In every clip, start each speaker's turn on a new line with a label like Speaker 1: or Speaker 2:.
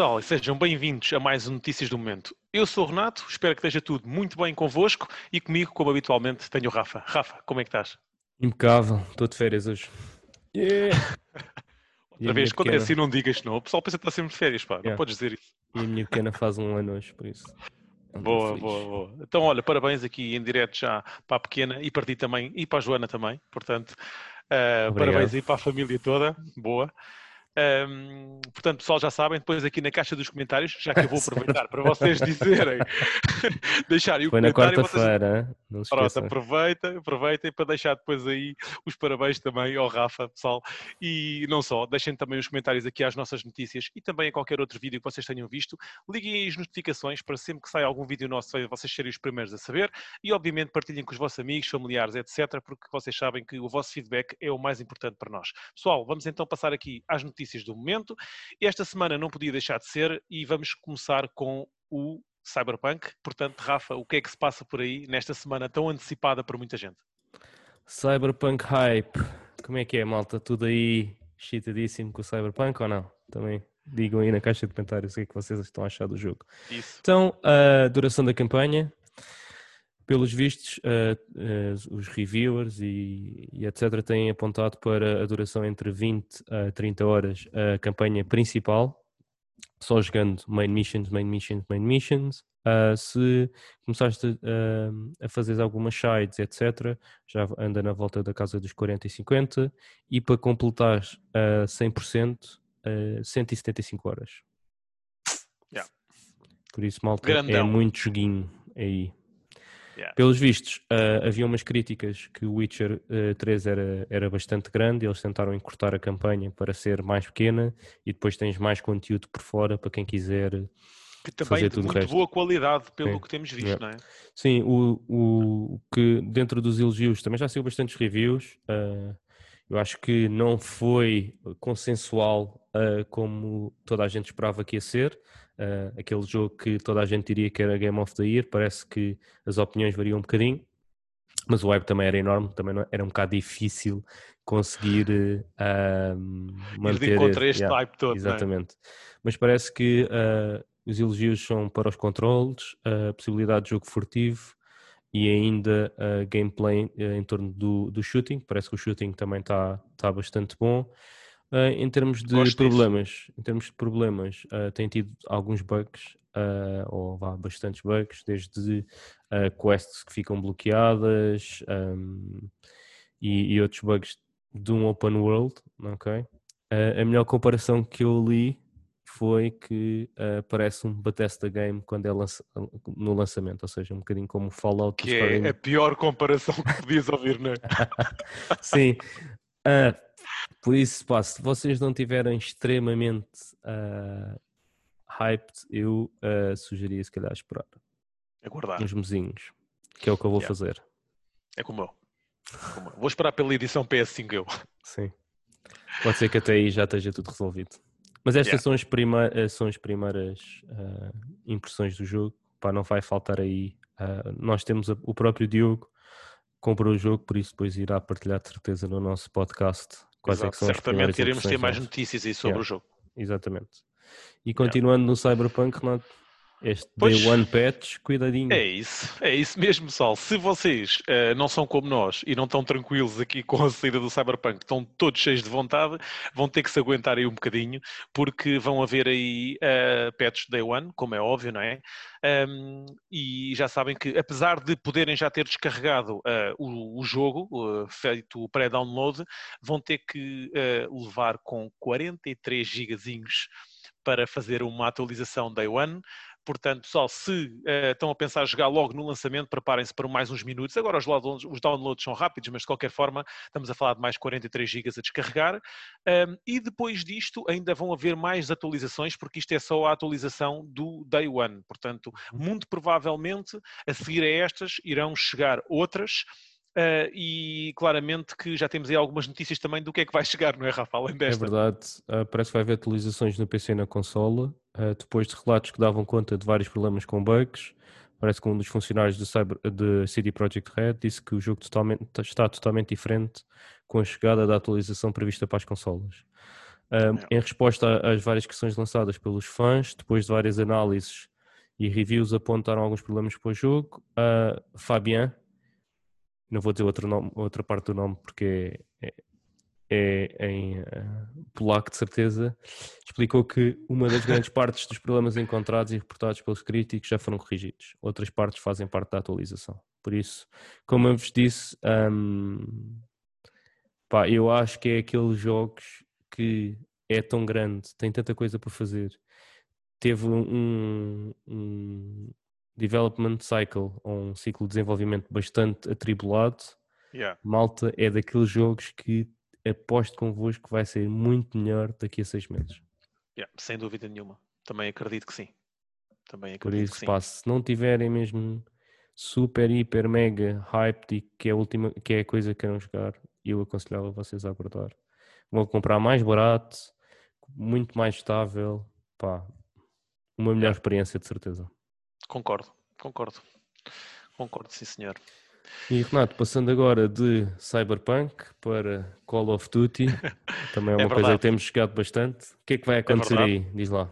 Speaker 1: Pessoal e sejam bem-vindos a mais um Notícias do Momento. Eu sou o Renato, espero que esteja tudo muito bem convosco e comigo, como habitualmente, tenho o Rafa. Rafa, como é que estás?
Speaker 2: Impecável, estou de férias hoje.
Speaker 1: Yeah. Outra vez, quando é
Speaker 2: pequena?
Speaker 1: assim não digas não, o pessoal pensa que está sempre de férias, pá, não
Speaker 2: Yeah.
Speaker 1: podes dizer isso.
Speaker 2: E a minha pequena faz um ano hoje, por isso. ando
Speaker 1: Boa,
Speaker 2: feliz.
Speaker 1: boa, boa. Então, olha, parabéns aqui em direto já para a pequena e para ti também e para a Joana também, portanto,
Speaker 2: Obrigado.
Speaker 1: parabéns aí para a família toda, boa. Ahm, portanto, pessoal, já sabem, depois aqui na caixa dos comentários, já que eu vou aproveitar para vocês dizerem, deixarem o
Speaker 2: Foi na
Speaker 1: comentário. vocês-
Speaker 2: quarta-feira, se
Speaker 1: Pronto, aproveitem, aproveitem para deixar depois aí os parabéns também ao Rafa, pessoal. E não só, deixem também os comentários aqui às nossas notícias e também a qualquer outro vídeo que vocês tenham visto. Liguem aí as notificações para sempre que sair algum vídeo nosso, vocês serem os primeiros a saber. E obviamente partilhem com os vossos amigos, familiares, etc., porque vocês sabem que o vosso feedback é o mais importante para nós. Pessoal, vamos então passar aqui às notícias do momento. Esta semana não podia deixar de ser e vamos começar com o Cyberpunk. Portanto, Rafa, o que é que se passa por aí nesta semana tão antecipada por muita gente?
Speaker 2: Cyberpunk Hype. Como é que é, malta? Tudo aí excitadíssimo com o Cyberpunk ou não? Também digam aí na caixa de comentários o que é que vocês estão a achar do jogo.
Speaker 1: Isso.
Speaker 2: Então, a duração da campanha, pelos vistos, eh, eh, os reviewers e, e etc. têm apontado para a duração entre 20 a 30 horas a campanha principal, só jogando main missions, main missions, main missions. Ah, se começaste a, a fazer algumas sides, etc., já anda na volta da casa dos 40 e 50, e para completar a 100%, eh, 175 horas.
Speaker 1: Yeah.
Speaker 2: Por isso, malta,
Speaker 1: Grandão.
Speaker 2: é muito joguinho aí.
Speaker 1: Yeah.
Speaker 2: Pelos vistos, ah, havia umas críticas que o Witcher ah, 3 era, era bastante grande, eles tentaram encurtar a campanha para ser mais pequena e depois tens mais conteúdo por fora para quem quiser.
Speaker 1: Que também
Speaker 2: fazer
Speaker 1: de
Speaker 2: tudo
Speaker 1: muito
Speaker 2: resto.
Speaker 1: boa qualidade, pelo
Speaker 2: Sim.
Speaker 1: que temos visto,
Speaker 2: Yeah.
Speaker 1: não é?
Speaker 2: Sim, o, o, que dentro dos elogios também já saiu bastantes reviews. ah, eu acho que não foi consensual como toda a gente esperava que ia ser. Ah, aquele jogo que toda a gente diria que era Game of the Year, parece que as opiniões variam um bocadinho, mas o hype também era enorme, também não- era um bocado difícil conseguir
Speaker 1: Ir
Speaker 2: manter.
Speaker 1: de encontro a este
Speaker 2: yeah.
Speaker 1: hype todo, é?
Speaker 2: Exatamente. Mas parece que ah, os elogios são para os controles, a possibilidade de jogo furtivo e ainda a gameplay eh, em torno do, do shooting. Parece que o shooting também está tá bastante bom. Ah, em termos de
Speaker 1: Gosto disso.
Speaker 2: problemas, em termos de problemas, ah, tem tido alguns bugs, ah, ou vá, bastantes bugs, desde quests que ficam bloqueadas ahm, e, e outros bugs de um open world, ok? A melhor comparação que eu li foi que parece um Bethesda game quando é lança- no lançamento, ou seja, um bocadinho como Fallout
Speaker 1: Que é a pior comparação que podias ouvir, não é?
Speaker 2: Sim. Por isso, pá, se vocês não tiverem extremamente ah, hyped, eu ah, sugeria se calhar esperar
Speaker 1: Aguardar.
Speaker 2: uns mesinhos, que é o que eu vou
Speaker 1: Yeah.
Speaker 2: fazer.
Speaker 1: É como eu. Como eu. Vou esperar pela edição PS5 eu.
Speaker 2: Sim. Pode ser que até aí já esteja tudo resolvido. Mas estas
Speaker 1: Yeah.
Speaker 2: são, as prima- eh, são as primeiras ah, impressões do jogo. Pá, não vai faltar aí. ah, nós temos a- o próprio Diogo comprou o jogo, por isso depois irá partilhar de certeza no nosso podcast quais é que
Speaker 1: Exato.
Speaker 2: são as
Speaker 1: Certamente iremos ter mais notícias aí sobre
Speaker 2: Yeah.
Speaker 1: o jogo.
Speaker 2: Exatamente. E continuando no Cyberpunk, Renato, este
Speaker 1: Pois.
Speaker 2: Day One Patch, cuidadinho.
Speaker 1: É isso, é isso mesmo, pessoal. Se vocês eh, não são como nós e não estão tranquilos aqui com a saída do Cyberpunk, estão todos cheios de vontade, vão ter que se aguentar aí um bocadinho, porque vão haver aí uh, patches Day One, como é óbvio, não é? Um, e já sabem que, apesar de poderem já ter descarregado eh, o, o jogo, eh, feito o pré-download, vão ter que eh, levar com 43 gigazinhos para fazer uma atualização Day One. Portanto, pessoal, se eh, estão a pensar jogar logo no lançamento, preparem-se para mais uns minutos. Agora os downloads, os downloads são rápidos, mas de qualquer forma estamos a falar de mais 43 GB a descarregar. Um, e depois disto ainda vão haver mais atualizações, porque isto é só a atualização do Day One. Portanto, muito provavelmente a seguir a estas irão chegar outras. Uh, e claramente que já temos aí algumas notícias também do que é que vai chegar, não é, Rafa? Além
Speaker 2: É
Speaker 1: desta.
Speaker 2: verdade, ah, parece que vai haver atualizações no PC e na consola, ah, depois de relatos que davam conta de vários problemas com bugs. Parece que um dos funcionários do Cyber, de CD Projekt Red disse que o jogo totalmente, está totalmente diferente com a chegada da atualização prevista para as consolas. Um, em resposta às várias questões lançadas pelos fãs, depois de várias análises e reviews apontaram alguns problemas para o jogo, uh, Fabien, não vou dizer outro nome, outra parte do nome porque é, é, é em uh, polaco de certeza, explicou que uma das grandes partes dos problemas encontrados e reportados pelos críticos já foram corrigidos. Outras partes fazem parte da atualização. Por isso, como eu vos disse, um, pá, eu acho que é aqueles jogos que é tão grande, tem tanta coisa para fazer. Teve um, um development cycle, um ciclo de desenvolvimento bastante atribulado.
Speaker 1: Yeah.
Speaker 2: Malta é daqueles jogos que aposto convosco que vai ser muito melhor daqui a seis meses.
Speaker 1: Yeah, sem dúvida nenhuma. Também acredito que sim. Também
Speaker 2: Por
Speaker 1: acredito
Speaker 2: isso,
Speaker 1: que sim.
Speaker 2: pá, se não tiverem mesmo super, hiper, mega hyped e que é a última, que é a coisa que queiram jogar, eu aconselhava vocês a aguardar. Vão comprar mais barato, muito mais estável, pá, uma melhor experiência de certeza.
Speaker 1: Concordo, concordo. Concordo, sim senhor.
Speaker 2: E Renato, passando agora de Cyberpunk para Call of Duty, também é uma
Speaker 1: É
Speaker 2: coisa que temos jogado bastante. O que é que vai acontecer
Speaker 1: verdade.
Speaker 2: aí? Diz lá.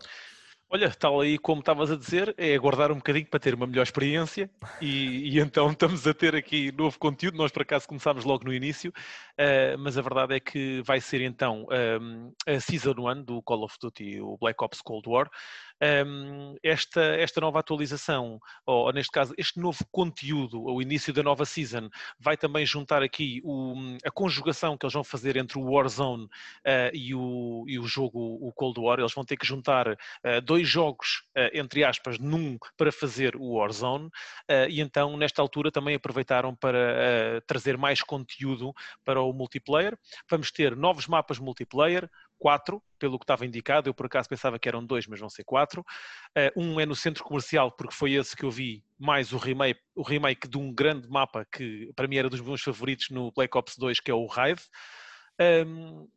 Speaker 1: Olha, tal aí como estavas a dizer, é aguardar um bocadinho para ter uma melhor experiência e, e então estamos a ter aqui novo conteúdo. Nós por acaso começámos logo no início, eh, mas a verdade é que vai ser então ehm, a Season 1 do Call of Duty, o Black Ops Cold War. Ehm, esta, esta nova atualização, ou, neste caso, este novo conteúdo, o início da nova Season, vai também juntar aqui o- a conjugação que eles vão fazer entre o Warzone eh, e, o, e o jogo, o Cold War. Eles vão ter que juntar Uh, dois jogos, uh, entre aspas, num para fazer o Warzone, uh, e então nesta altura também aproveitaram para uh, trazer mais conteúdo para o multiplayer. Vamos ter novos mapas multiplayer, quatro, pelo que estava indicado. Eu por acaso pensava que eram dois, mas vão ser quatro. Uh, um é no centro comercial, porque foi esse que eu vi, mais o remake, o remake de um grande mapa que para mim era dos meus favoritos no Black Ops 2, que é o Raid. Um,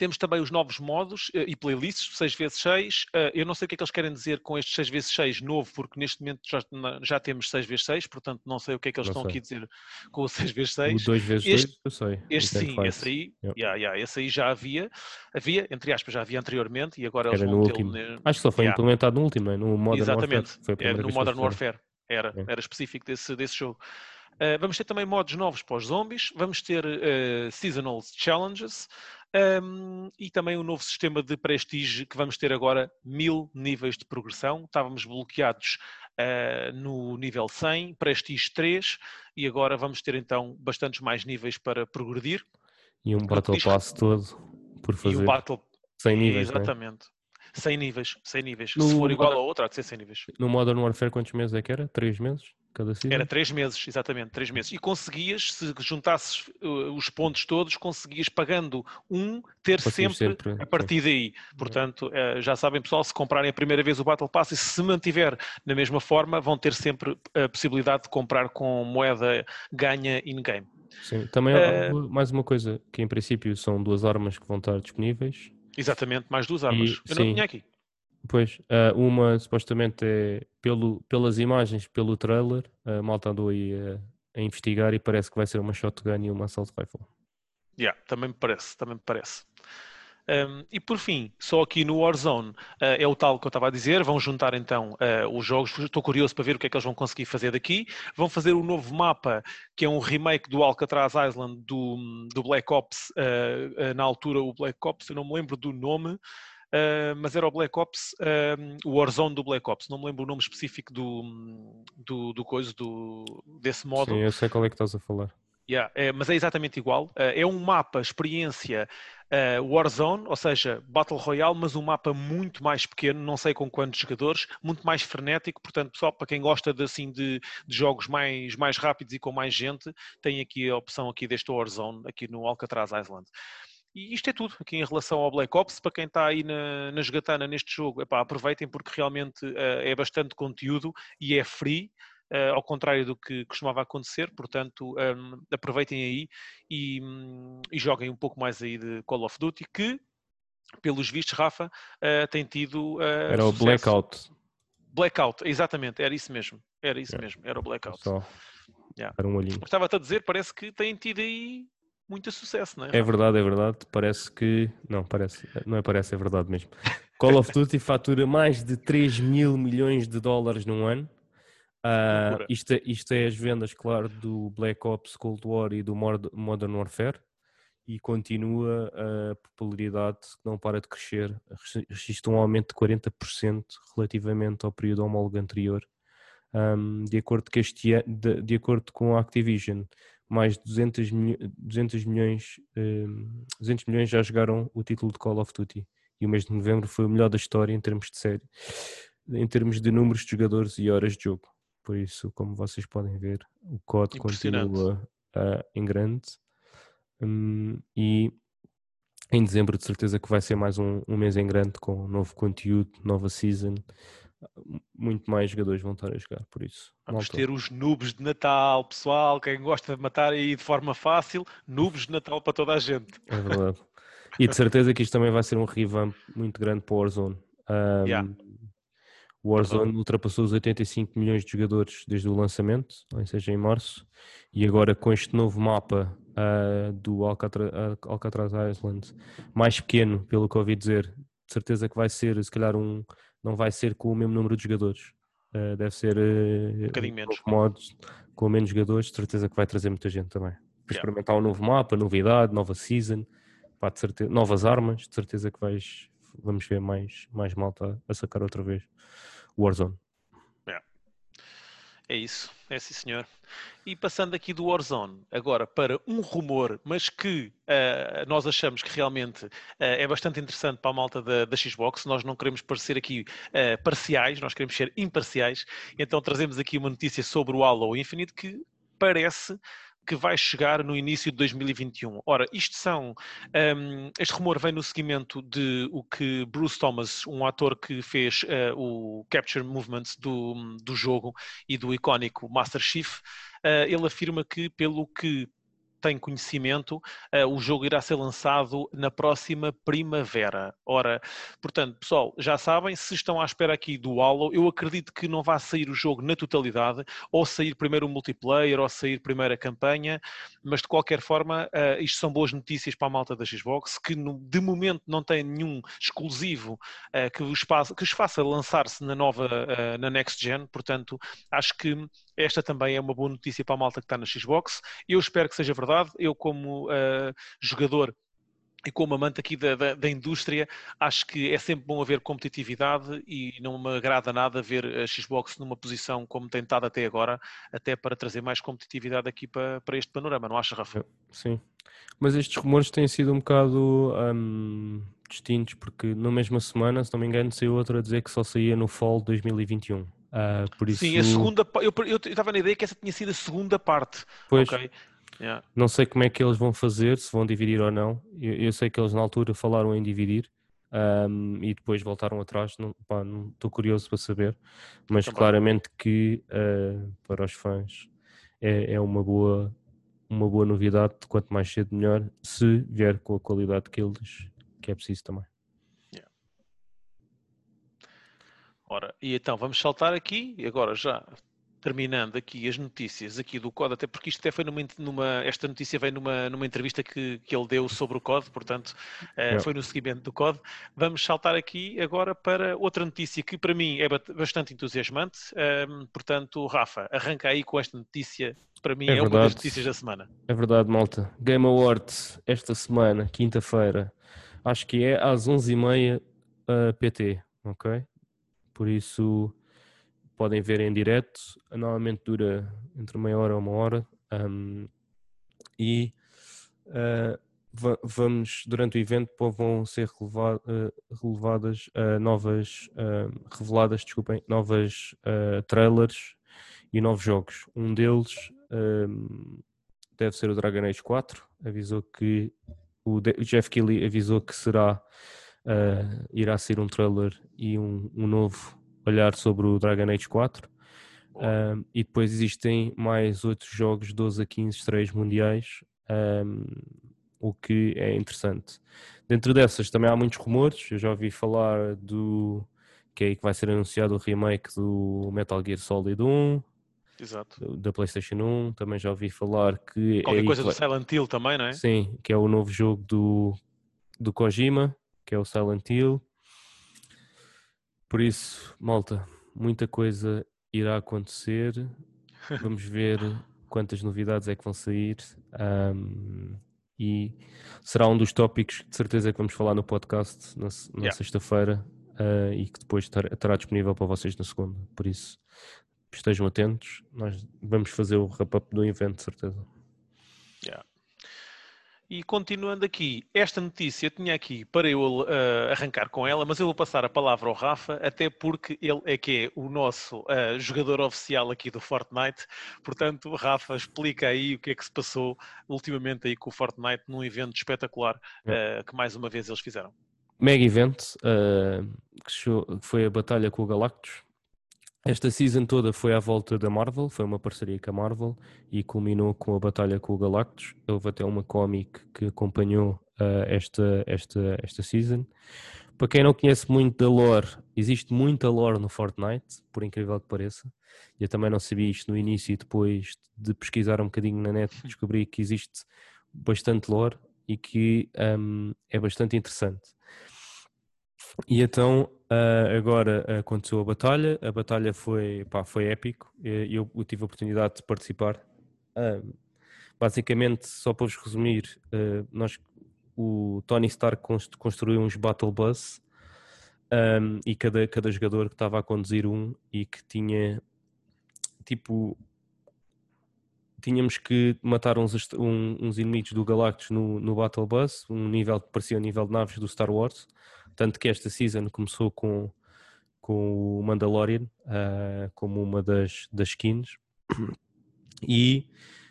Speaker 1: temos também os novos modos eh, e playlists, 6x6. Eh, Eu não sei o que é que eles querem dizer com este 6x6 novo, porque neste momento já, já temos 6x6, portanto não sei o que é que eles
Speaker 2: Não
Speaker 1: estão
Speaker 2: sei.
Speaker 1: aqui a dizer com o
Speaker 2: O
Speaker 1: 6x6.
Speaker 2: 2x2,
Speaker 1: Este-
Speaker 2: eu sei.
Speaker 1: Este
Speaker 2: o
Speaker 1: sim, esse aí,
Speaker 2: Yep.
Speaker 1: yeah, yeah, esse aí já havia, havia, entre aspas, já havia anteriormente e agora eles
Speaker 2: Era
Speaker 1: vão
Speaker 2: no
Speaker 1: tê-lo
Speaker 2: último.
Speaker 1: ne-
Speaker 2: Acho que só foi
Speaker 1: Yeah.
Speaker 2: implementado no último, não é? no Modern
Speaker 1: Exatamente,
Speaker 2: Warfare. A
Speaker 1: é, no Modern
Speaker 2: eles.
Speaker 1: Warfare. Era,
Speaker 2: É.
Speaker 1: era específico desse, desse jogo. Uh, vamos ter também modos novos para os zombies, vamos ter uh, seasonal challenges um, e também um novo sistema de prestígio que vamos ter agora mil níveis de progressão. Estávamos bloqueados uh, no nível 100, prestígio 3 e agora vamos ter então bastantes mais níveis para progredir.
Speaker 2: E um Battle Pass todo por
Speaker 1: E
Speaker 2: fazer.
Speaker 1: o Battle
Speaker 2: 100 níveis, é?
Speaker 1: Exatamente. 100 níveis, 100 níveis.
Speaker 2: No
Speaker 1: Se for igual ao outro, há de ser 100 níveis.
Speaker 2: No Modern Warfare quantos meses é que era? 3 meses? Cada season?
Speaker 1: Era três meses, exatamente, três meses. E conseguias, se juntasses uh, os pontos todos, conseguias pagando um, ter sempre,
Speaker 2: sempre,
Speaker 1: a
Speaker 2: sim.
Speaker 1: partir daí. Portanto, uh, já sabem, pessoal, se comprarem a primeira vez o Battle Pass e se mantiver na mesma forma, vão ter sempre a possibilidade de comprar com moeda ganha in-game.
Speaker 2: Sim. Também algo- mais uma coisa, que em princípio são duas armas que vão estar disponíveis.
Speaker 1: Exatamente, mais duas armas. Eu
Speaker 2: sim.
Speaker 1: não tinha aqui.
Speaker 2: Pois, ah, uma supostamente é pelo, pelas imagens, pelo trailer, a malta andou aí a, a investigar e parece que vai ser uma shotgun e uma assault rifle.
Speaker 1: Yeah, também me parece, também me parece. Um, e por fim, só aqui no Warzone, uh, é o tal que eu estava a dizer, vão juntar então uh, os jogos, estou curioso para ver o que é que eles vão conseguir fazer daqui, vão fazer um novo mapa, que é um remake do Alcatraz Island do, do Black Ops, uh, uh, na altura o Black Ops, eu não me lembro do nome, Uh, mas era o Black Ops, um, o Warzone do Black Ops, não me lembro o nome específico do, do, do coisa, do, desse modo.
Speaker 2: Sim, eu sei qual é que estás a falar.
Speaker 1: Yeah, é, mas é exatamente igual. Uh, é um mapa, experiência uh, Warzone, ou seja, Battle Royale, mas um mapa muito mais pequeno, não sei com quantos jogadores, muito mais frenético. Portanto, pessoal, para quem gosta de, assim, de, de jogos mais, mais rápidos e com mais gente, tem aqui a opção aqui deste Warzone, aqui no Alcatraz Island. E isto é tudo aqui em relação ao Black Ops. Para quem está aí na, na jogatana neste jogo, epá, aproveitem porque realmente uh, é bastante conteúdo e é free. Uh, ao contrário do que costumava acontecer, portanto um, aproveitem aí e, um, e, joguem um pouco mais aí de Call of Duty, que pelos vistos, Rafa, uh, tem tido. Uh,
Speaker 2: Era o
Speaker 1: sucesso.
Speaker 2: Blackout.
Speaker 1: Blackout, exatamente, era isso mesmo. Era isso
Speaker 2: Yeah.
Speaker 1: mesmo, era o Blackout.
Speaker 2: Só
Speaker 1: Yeah.
Speaker 2: era um olhinho.
Speaker 1: Estava-te a dizer, parece que tem tido aí muito sucesso, não é?
Speaker 2: É verdade, é verdade. Parece que. Não, parece. Não é parece, é verdade mesmo. Call of Duty fatura mais de 3 mil milhões de dólares num ano. Uh, isto, é, isto é as vendas, claro, do Black Ops Cold War e do Modern Warfare e continua a popularidade que não para de crescer. Registra um aumento de 40% relativamente ao período homólogo anterior. Um, de, acordo que este, de, de, acordo com a Activision, mais de 200, 200 milhões, um, 200 milhões já jogaram o título de Call of Duty. E o mês de novembro foi o melhor da história em termos de série, em termos de números de jogadores e horas de jogo. Por isso, como vocês podem ver, o COD continua uh, em grande. Um, e em dezembro, de certeza que vai ser mais um, um mês em grande com novo conteúdo, nova season muito mais jogadores vão estar a jogar, por isso.
Speaker 1: Vamos ter os noobs de Natal, pessoal, quem gosta de matar aí de forma fácil, noobs de Natal para toda a gente.
Speaker 2: É verdade. E de certeza que isto também vai ser um revamp muito grande para o Warzone. Um, yeah. O Warzone ultrapassou os 85 milhões de jogadores desde o lançamento, ou seja, em março, e agora com este novo mapa uh, do Alcatra Alcatraz Island, mais pequeno, pelo que ouvi dizer, de certeza que vai ser, se calhar, um, não vai ser com o mesmo número de jogadores. Uh, deve ser uh,
Speaker 1: um bocadinho menos.
Speaker 2: Modos, com menos jogadores, de certeza que vai trazer muita gente também. Para yeah. experimentar um novo mapa, novidade, nova season, pá, certeza, novas armas, de certeza que vais, vamos ver mais, mais malta a sacar outra vez o Warzone.
Speaker 1: Yeah. É isso, é sim senhor. E passando aqui do Warzone agora para um rumor, mas que uh, nós achamos que realmente uh, é bastante interessante para a malta da, da Xbox. Nós não queremos parecer aqui uh, parciais, nós queremos ser imparciais. Então trazemos aqui uma notícia sobre o Halo Infinite que parece que vai chegar no início de 2021. Ora, isto são. Um, este rumor vem no seguimento de o que Bruce Thomas, um ator que fez uh, o Capture Movements do, do jogo e do icónico Master Chief, uh, ele afirma que, pelo que tem conhecimento, uh, o jogo irá ser lançado na próxima primavera. Ora, portanto, pessoal, já sabem, se estão à espera aqui do Halo, eu acredito que não vá sair o jogo na totalidade, ou sair primeiro o multiplayer, ou sair primeiro a campanha, mas de qualquer forma, uh, isto são boas notícias para a malta da Xbox, que no, de momento não tem nenhum exclusivo uh, que, os faça, que os faça lançar-se na nova, na Next Gen, portanto, acho que esta também é uma boa notícia para a malta que está na Xbox. Eu espero que seja verdade. Eu, como uh, jogador e como amante aqui da, da, da, indústria, acho que é sempre bom haver competitividade e não me agrada nada ver a Xbox numa posição como tem estado até agora, até para trazer mais competitividade aqui para, para este panorama, não acha, Rafa?
Speaker 2: Sim, mas estes rumores têm sido um bocado hum, distintos, porque na mesma semana, se não me engano, saiu outra a dizer que só saía no Fall de 2021. Uh, por isso...
Speaker 1: Sim, a segunda eu, eu estava na ideia que essa tinha sido a segunda parte.
Speaker 2: Pois, okay. yeah. não sei como é que eles vão fazer, se vão dividir ou não. Eu, eu sei que eles na altura falaram em dividir um, e depois voltaram atrás. Não estou curioso para saber, mas Também. claramente que uh, para os fãs é, é uma boa uma boa novidade, quanto mais cedo melhor, se vier com a qualidade que eles que é preciso também.
Speaker 1: Ora, e então vamos saltar aqui, e agora já terminando aqui as notícias aqui do COD, até porque isto até foi numa, numa esta notícia veio numa, numa entrevista que, que ele deu sobre o COD, portanto eh, foi no seguimento do COD. Vamos saltar aqui agora para outra notícia que para mim é bastante entusiasmante, um, ehm, portanto Rafa, arranca aí com esta notícia, para mim é, é uma das notícias da semana.
Speaker 2: É verdade, malta. Game Awards esta semana, quinta-feira, acho que é às 11h30 uh, PT, ok? Por isso podem ver em direto. Normalmente dura entre meia hora ou uma hora. Um, e uh, vamos, durante o evento, vão ser relevado, uh, uh, novas, reveladas, desculpem, novas trailers e novos jogos. Um deles deve ser o Dragon Age 4. Avisou que o Jeff Keighley avisou que será uh, irá ser um trailer e um, um, novo olhar sobre o Dragon Age 4. Um, e depois existem mais outros jogos, 12 a 15 estreias mundiais, um, o que é interessante. Dentro dessas também há muitos rumores, eu já ouvi falar do que é aí que vai ser anunciado o remake do Metal Gear Solid 1.
Speaker 1: Exato.
Speaker 2: da PlayStation 1. Também já ouvi falar que.
Speaker 1: Qualquer
Speaker 2: é
Speaker 1: coisa do Silent Hill também, não é?
Speaker 2: Sim, que é o novo jogo do, do Kojima, que é o Silent Hill. Por isso, malta, muita coisa irá acontecer. Vamos ver quantas novidades é que vão sair. ahm, e será um dos tópicos que de certeza que vamos falar no podcast na, na
Speaker 1: Yeah.
Speaker 2: sexta-feira ah, e que depois tar- estará disponível para vocês na segunda. Por isso, estejam atentos. Nós vamos fazer o wrap-up do evento, de certeza.
Speaker 1: E continuando aqui, esta notícia eu tinha aqui para eu eh, arrancar com ela, mas eu vou passar a palavra ao Rafa, até porque ele é que é o nosso eh, jogador oficial aqui do Fortnite. Portanto, Rafa, explica aí o que é que se passou ultimamente aí com o Fortnite num evento espetacular eh, que mais uma vez eles fizeram.
Speaker 2: mega event uh, que cho- que foi a batalha com o Galactus. Esta season toda foi à volta da Marvel, foi uma parceria com a Marvel e culminou com a batalha com o Galactus. Houve até uma comic que acompanhou uh, esta, esta, esta season. Para quem não conhece muito da lore, existe muita lore no Fortnite, por incrível que pareça. Eu também não sabia isto no início e depois de pesquisar um bocadinho na net descobri que existe bastante lore e que um, é bastante interessante. E então ah, agora aconteceu a batalha, a batalha foi, pá, foi épico, eu, eu tive a oportunidade de participar. Ah, basicamente, só para vos resumir, ah, nós, o Tony Stark cons- construiu uns Battle Bus ahm, e cada, cada jogador que estava a conduzir um e que tinha tipo tínhamos que matar uns, um- uns inimigos do Galactus no, no Battle Bus, um nível que parecia o nível de naves do Star Wars. Tanto que esta season começou com, com o Mandalorian ah, como uma das, das skins. E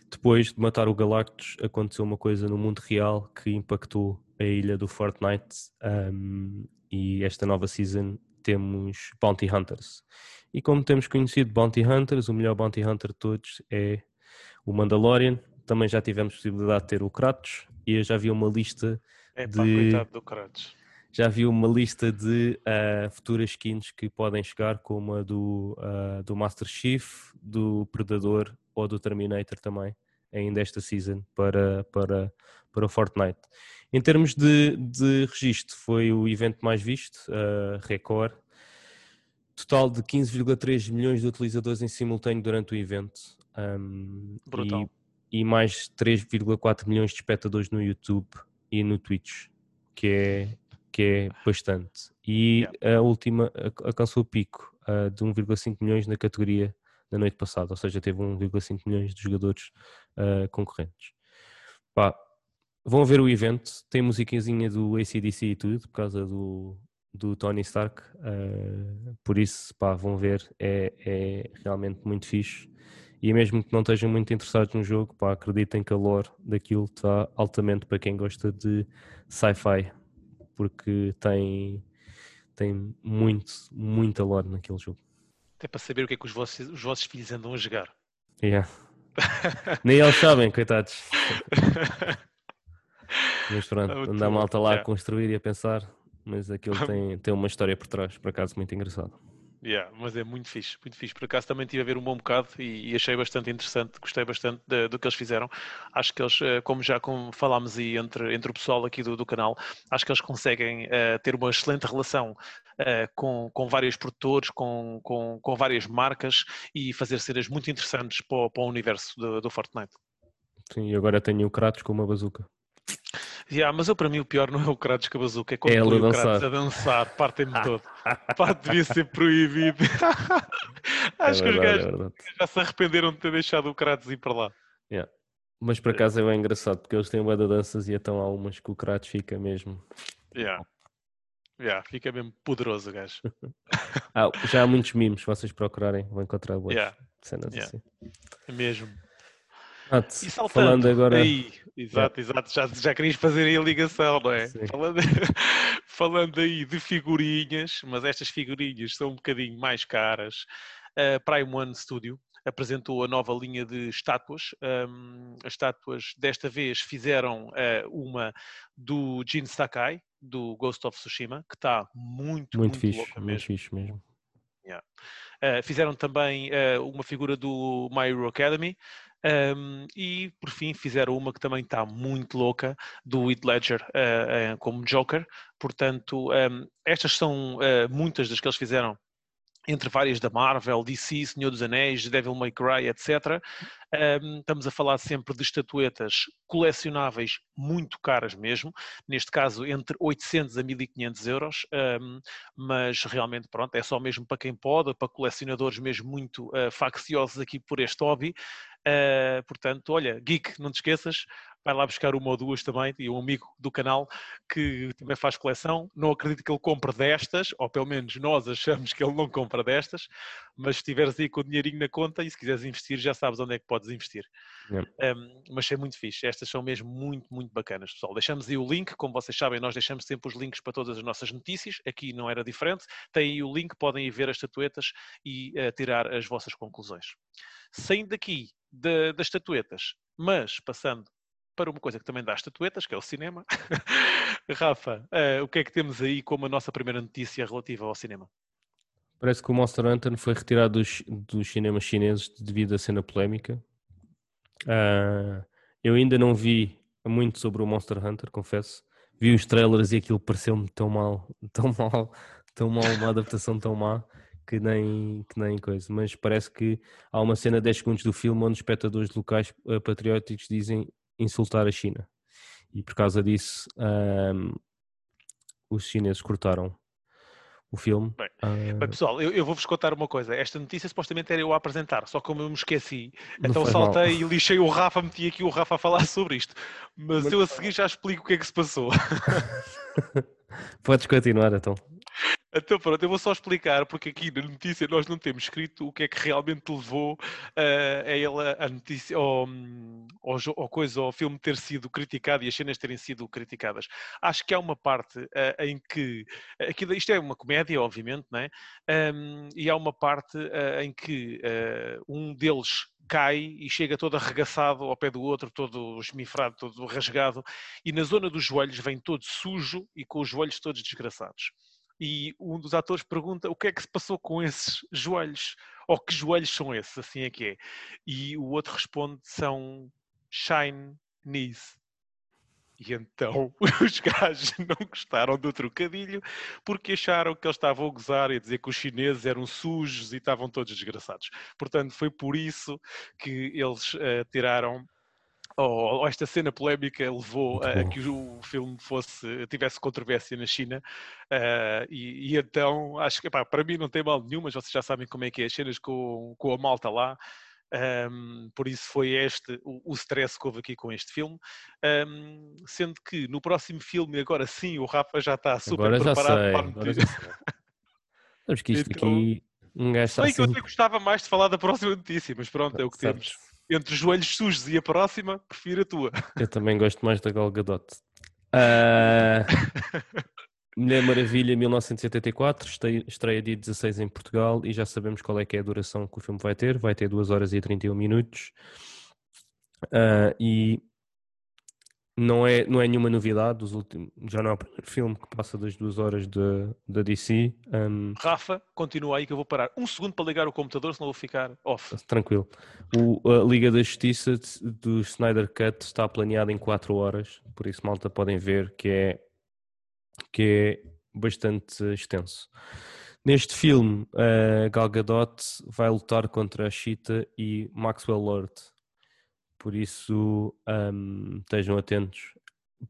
Speaker 2: depois de matar o Galactus, aconteceu uma coisa no mundo real que impactou a ilha do Fortnite. ahm, e esta nova season temos Bounty Hunters. E como temos conhecido Bounty Hunters, o melhor Bounty Hunter de todos é o Mandalorian. Também já tivemos possibilidade de ter o Kratos e eu já vi uma lista
Speaker 1: É
Speaker 2: De-
Speaker 1: coitado do Kratos.
Speaker 2: Já vi uma lista de ah, futuras skins que podem chegar, como a do, ah, do Master Chief, do Predador ou do Terminator também, ainda esta season para, para, para o Fortnite. Em termos de, de registro, foi o evento mais visto, ah, Record. Total de 15,3 milhões de utilizadores em simultâneo durante o evento. Ahm,
Speaker 1: Brutal.
Speaker 2: E, e mais 3,4 milhões de espectadores no YouTube e no Twitch, que é, que é bastante. E a última alcançou o pico ah, de 1,5 milhões na categoria da noite passada, ou seja, teve 1,5 milhões de jogadores ah, concorrentes. Pá, vão ver o evento, tem musiquinha do ACDC e tudo, por causa do, do Tony Stark, ah, por isso, pá, vão ver, é, é realmente muito fixe. E mesmo que não estejam muito interessados no jogo, pá, acreditem que a lore daquilo está altamente para quem gosta de sci-fi, porque tem, tem muito, muita lore naquele jogo.
Speaker 1: Até para saber o que é que os vossos, os vossos filhos andam a jogar.
Speaker 2: Yeah. Nem eles sabem, coitados. Mas pronto,
Speaker 1: muito
Speaker 2: anda a malta lá a construir e a pensar, mas aquilo tem, tem uma história por trás, por acaso, muito engraçado.
Speaker 1: Yeah, mas é muito fixe, muito fixe. Por acaso também estive a ver um bom bocado e, e achei bastante interessante, gostei bastante de- do que eles fizeram. Acho que eles, eh, como já como falámos aí entre, entre o pessoal aqui do, do canal, acho que eles conseguem eh, ter uma excelente relação eh, com, com vários produtores, com, com, com várias marcas e fazer cenas muito interessantes para, o- para o universo do, do Fortnite.
Speaker 2: Sim, e agora tenho o Kratos com uma bazuca.
Speaker 1: Yeah, mas eu para mim o pior não é o Kratos a bazuca, é quando
Speaker 2: É
Speaker 1: o Kratos
Speaker 2: dançar.
Speaker 1: a dançar, partem-me todo. Pá, devia ser proibido. Acho
Speaker 2: é
Speaker 1: que os
Speaker 2: verdade,
Speaker 1: gajos
Speaker 2: é verdade.
Speaker 1: já se arrependeram de ter deixado o Kratos ir para lá.
Speaker 2: Mas por acaso é bem engraçado, porque eles têm uma de danças e então há umas que o Kratos fica mesmo.
Speaker 1: Yeah. Yeah, fica mesmo poderoso o gajo.
Speaker 2: Ah, já há muitos memes, se vocês procurarem, vão encontrar boas
Speaker 1: Yeah,
Speaker 2: cenas
Speaker 1: yeah.
Speaker 2: assim.
Speaker 1: é mesmo.
Speaker 2: Ah,
Speaker 1: E saltando
Speaker 2: falando agora.
Speaker 1: aí, exato, exato, já, já querias fazer aí a ligação, não é?
Speaker 2: Sim.
Speaker 1: Falando, falando aí de figurinhas, mas estas figurinhas são um bocadinho mais caras. A Prime One Studio apresentou a nova linha de estátuas. Um, as estátuas desta vez fizeram eh, uma do Jin Sakai, do Ghost of Tsushima, que está muito,
Speaker 2: Muito
Speaker 1: muito,
Speaker 2: fixe,
Speaker 1: louca
Speaker 2: muito
Speaker 1: mesmo.
Speaker 2: fixe mesmo.
Speaker 1: Uh, fizeram também uh, uma figura do My Hero Academy. Um, e por fim fizeram uma que também está muito louca do Heath Ledger uh, como Joker. Portanto, um, estas são muitas das que eles fizeram entre várias da Marvel, DC, Senhor dos Anéis, Devil May Cry, etc. Estamos a falar sempre de estatuetas colecionáveis muito caras mesmo, neste caso entre 800 a 1500 euros, mas realmente pronto, é só mesmo para quem pode, para colecionadores mesmo muito uh, facciosos aqui por este hobby. Uh, portanto, olha, Geek, não te esqueças, vai lá buscar uma ou duas também, e um amigo do canal que também faz coleção. Não acredito que ele compre destas, ou pelo menos nós achamos que ele não compra destas, mas se estiveres aí com o dinheirinho na conta e se quiseres investir, já sabes onde é que podes investir. Um, mas é muito fixe, estas são mesmo muito, muito bacanas, pessoal. Deixamos aí o link, como vocês sabem, nós deixamos sempre os links para todas as nossas notícias, aqui não era diferente. Tem aí o link, podem ir ver as estatuetas e uh, tirar as vossas conclusões. Saindo daqui de, das estatuetas, mas passando para uma coisa que também dá estatuetas, que é o cinema. Rafa, uh, o que é que temos aí como a nossa primeira notícia relativa ao cinema?
Speaker 2: Parece que o Monster Hunter foi retirado dos, dos cinemas chineses devido à cena polémica. Uh, eu ainda não vi muito sobre o Monster Hunter, confesso. Vi os trailers e aquilo pareceu-me tão mal, tão mal, tão mal, uma adaptação tão má que nem, que nem coisa. Mas parece que há uma cena de 10 segundos do filme onde espectadores locais uh, patrióticos dizem insultar a China. E por causa disso, um, os chineses cortaram o filme.
Speaker 1: Bem, uh... bem pessoal, eu, eu vou-vos contar uma coisa. Esta notícia supostamente era eu a apresentar, só como eu me esqueci. Não então saltei mal. e lixei o Rafa, meti aqui o Rafa a falar sobre isto. Mas, Mas eu a seguir já explico o que é que se passou.
Speaker 2: Podes continuar então.
Speaker 1: Então pronto, eu vou só explicar porque aqui na notícia nós não temos escrito o que é que realmente levou uh, a ele a notícia ou, ou, ou coisa ao filme ter sido criticado e as cenas terem sido criticadas. Acho que há uma parte uh, em que isto é uma comédia, obviamente, não é? Um, e há uma parte uh, em que um deles cai e chega todo arregaçado ao pé do outro, todo esmifrado, todo rasgado, e na zona dos joelhos vem todo sujo e com os joelhos todos desgraçados e um dos atores pergunta o que é que se passou com esses joelhos, ou que joelhos são esses, assim é que é. E o outro responde, são shine knees. E então os gajos não gostaram do trocadilho porque acharam que eles estavam a gozar e a dizer que os chineses eram sujos e estavam todos desgraçados. Portanto, foi por isso que eles uh, tiraram ou, ou, esta cena polémica levou a, a, que o filme fosse tivesse controvérsia na China uh, e, e, então acho que epá, para mim não tem mal nenhum, mas vocês já sabem como é que é as cenas com, com a malta lá. Um, por isso foi este o, o, stress que houve aqui com este filme. Um, sendo que no próximo filme, agora sim, o Rafa já está super agora preparado
Speaker 2: sei, para agora já sei. Sabes que isto então, aqui um gajo
Speaker 1: sei que eu até gostava mais de falar da próxima notícia, mas pronto, é o que Sabes. temos entre joelhos sujos e a próxima, prefiro a tua.
Speaker 2: Eu também gosto mais da Gal Gadot. Uh... Mulher Maravilha 1984, estreia dia 16 em Portugal e já sabemos qual é que é a duração que o filme vai ter, vai ter 2 horas e 31 minutos. Uh, e não é, não é nenhuma novidade, os últimos, já não é o primeiro filme que passa das duas horas da DC. Um...
Speaker 1: Rafa, continua aí que eu vou parar um segundo para ligar o computador, senão vou ficar off.
Speaker 2: Tranquilo. O, a Liga da Justiça do Snyder Cut está planeada em 4 horas, por isso malta podem ver que é, que é bastante extenso. Neste filme, a Gal Gadot vai lutar contra a Cheetah e Maxwell Lord por isso um, estejam atentos.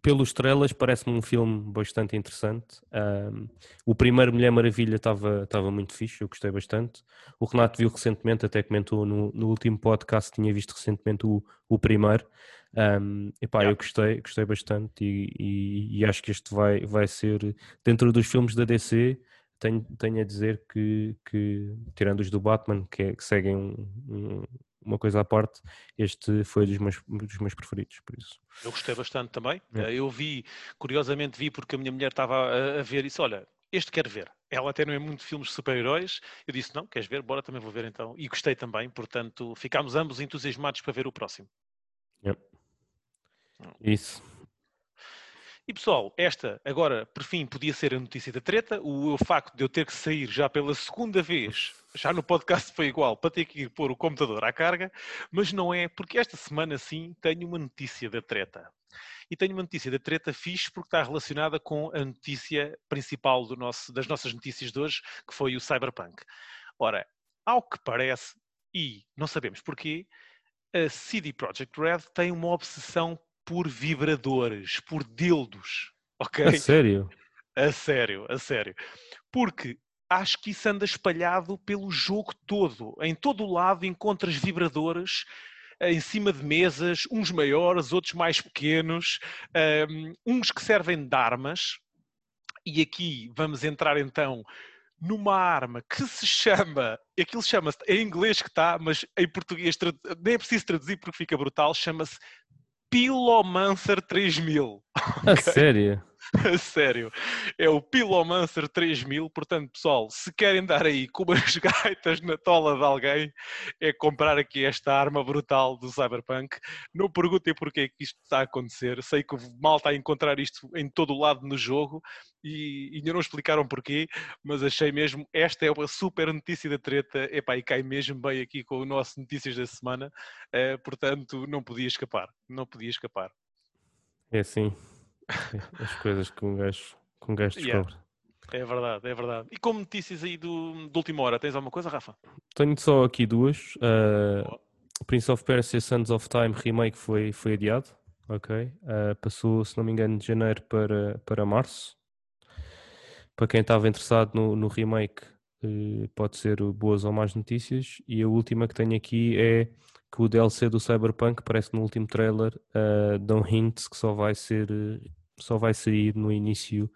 Speaker 2: Pelos estrelas, parece-me um filme bastante interessante. Um, o primeiro Mulher Maravilha estava muito fixe, eu gostei bastante. O Renato viu recentemente, até comentou no, no último podcast, tinha visto recentemente o, o primeiro. Um, epá, yeah. eu gostei, gostei bastante e, e, e, acho que este vai, vai ser, dentro dos filmes da DC, tenho, tenho a dizer que, que tirando os do Batman, que, é, que seguem um, um, uma coisa à parte, este foi dos meus, dos meus preferidos, por isso.
Speaker 1: Eu gostei bastante também. É. Eu vi, curiosamente vi, porque a minha mulher estava a, a ver isso, olha, este quero ver. Ela até não é muito de filmes de super-heróis. Eu disse, não, queres ver? Bora, também vou ver então. E gostei também, portanto, ficámos ambos entusiasmados para ver o próximo.
Speaker 2: Yep. Isso.
Speaker 1: E pessoal, esta agora, por fim, podia ser a notícia da treta. O, facto de eu ter que sair já pela segunda vez, já no podcast foi igual, para ter que ir pôr o computador à carga, mas não é, porque esta semana sim tenho uma notícia da treta. E tenho uma notícia da treta fixe porque está relacionada com a notícia principal do nosso, das nossas notícias de hoje, que foi o Cyberpunk. Ora, ao que parece, e não sabemos porquê, a CD Projekt Red tem uma obsessão por vibradores, por dildos. Ok?
Speaker 2: A sério?
Speaker 1: A sério, a sério. Porque acho que isso anda espalhado pelo jogo todo. Em todo o lado encontras vibradores eh, em cima de mesas, uns maiores, outros mais pequenos, um, uns que servem de armas. E aqui vamos entrar então numa arma que se chama, aquilo chama-se, em inglês que está, mas em português nem é preciso traduzir porque fica brutal, chama-se Pilomancer 3000.
Speaker 2: A sério?
Speaker 1: Sério. É o Pilomancer 3000. Portanto, pessoal, se querem dar aí com umas gaitas na tola de alguém, é comprar aqui esta arma brutal do Cyberpunk. Não perguntem porque é que isto está a acontecer. Sei que mal está a encontrar isto em todo o lado no jogo e ainda não explicaram porquê, mas achei mesmo esta é uma super notícia da treta. Epá, e cai mesmo bem aqui com o nosso Notícias da Semana. Uh, portanto, não podia escapar. Não podia escapar.
Speaker 2: É assim. As coisas que um gajo, que um gajo descobre. Yeah.
Speaker 1: É verdade, é verdade. E como notícias aí do, do última hora, tens alguma coisa, Rafa?
Speaker 2: Tenho só aqui duas. Uh, Prince of Persia Sons of Time Remake foi, foi adiado. Ok. Uh, passou, se não me engano, de janeiro para, para março. Para quem estava interessado no, no remake, uh, pode ser boas ou más notícias. E a última que tenho aqui é que o DLC do Cyberpunk parece no último trailer uh, dão hints que só vai ser só vai sair no início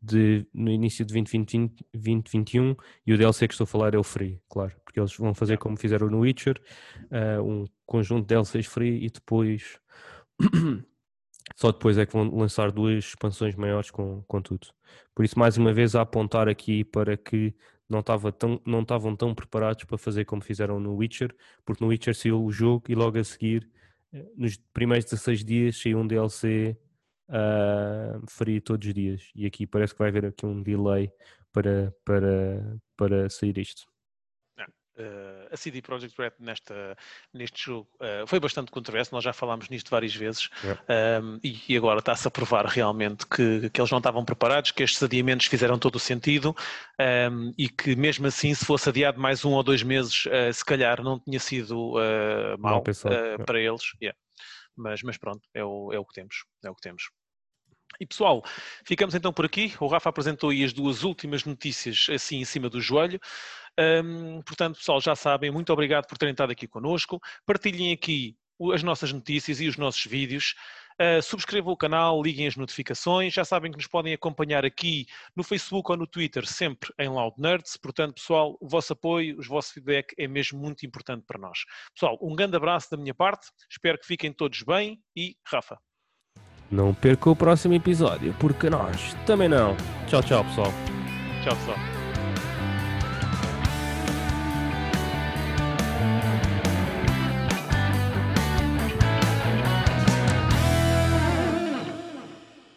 Speaker 2: de no início de 2020, 2021 e o DLC que estou a falar é o free, claro, porque eles vão fazer como fizeram no Witcher, uh, um conjunto de DLCs free e depois só depois é que vão lançar duas expansões maiores com, com tudo. Por isso, mais uma vez, a apontar aqui para que não, tava tão, não estavam tão preparados para fazer como fizeram no Witcher, porque no Witcher saiu o jogo e logo a seguir, eh, nos primeiros 16 dias, saiu um DLC uh, free todos os dias. E aqui parece que vai haver aqui um delay para, para, para sair isto.
Speaker 1: Uh, a CD Projekt Red nesta, neste jogo uh, foi bastante controverso, nós já falámos nisto várias vezes yeah. um, e, e, agora está-se a provar realmente que, que eles não estavam preparados, que estes adiamentos fizeram todo o sentido um, e que mesmo assim se fosse adiado mais um ou dois meses uh, se calhar não tinha sido uh, mal yeah. para eles, yeah. Mas, mas pronto, é o, é o que temos, é o que temos. E pessoal, ficamos então por aqui. O Rafa apresentou aí as duas últimas notícias assim em cima do joelho. Um, portanto, pessoal, já sabem, muito obrigado por terem estado aqui connosco. Partilhem aqui as nossas notícias e os nossos vídeos. Uh, subscrevam o canal, liguem as notificações. Já sabem que nos podem acompanhar aqui no Facebook ou no Twitter, sempre em Loud Nerds. Portanto, pessoal, o vosso apoio, o vosso feedback é mesmo muito importante para nós. Pessoal, um grande abraço da minha parte. Espero que fiquem todos bem e Rafa.
Speaker 2: Não perca o próximo episódio, porque nós também não. Tchau, tchau, pessoal.
Speaker 1: Tchau, pessoal.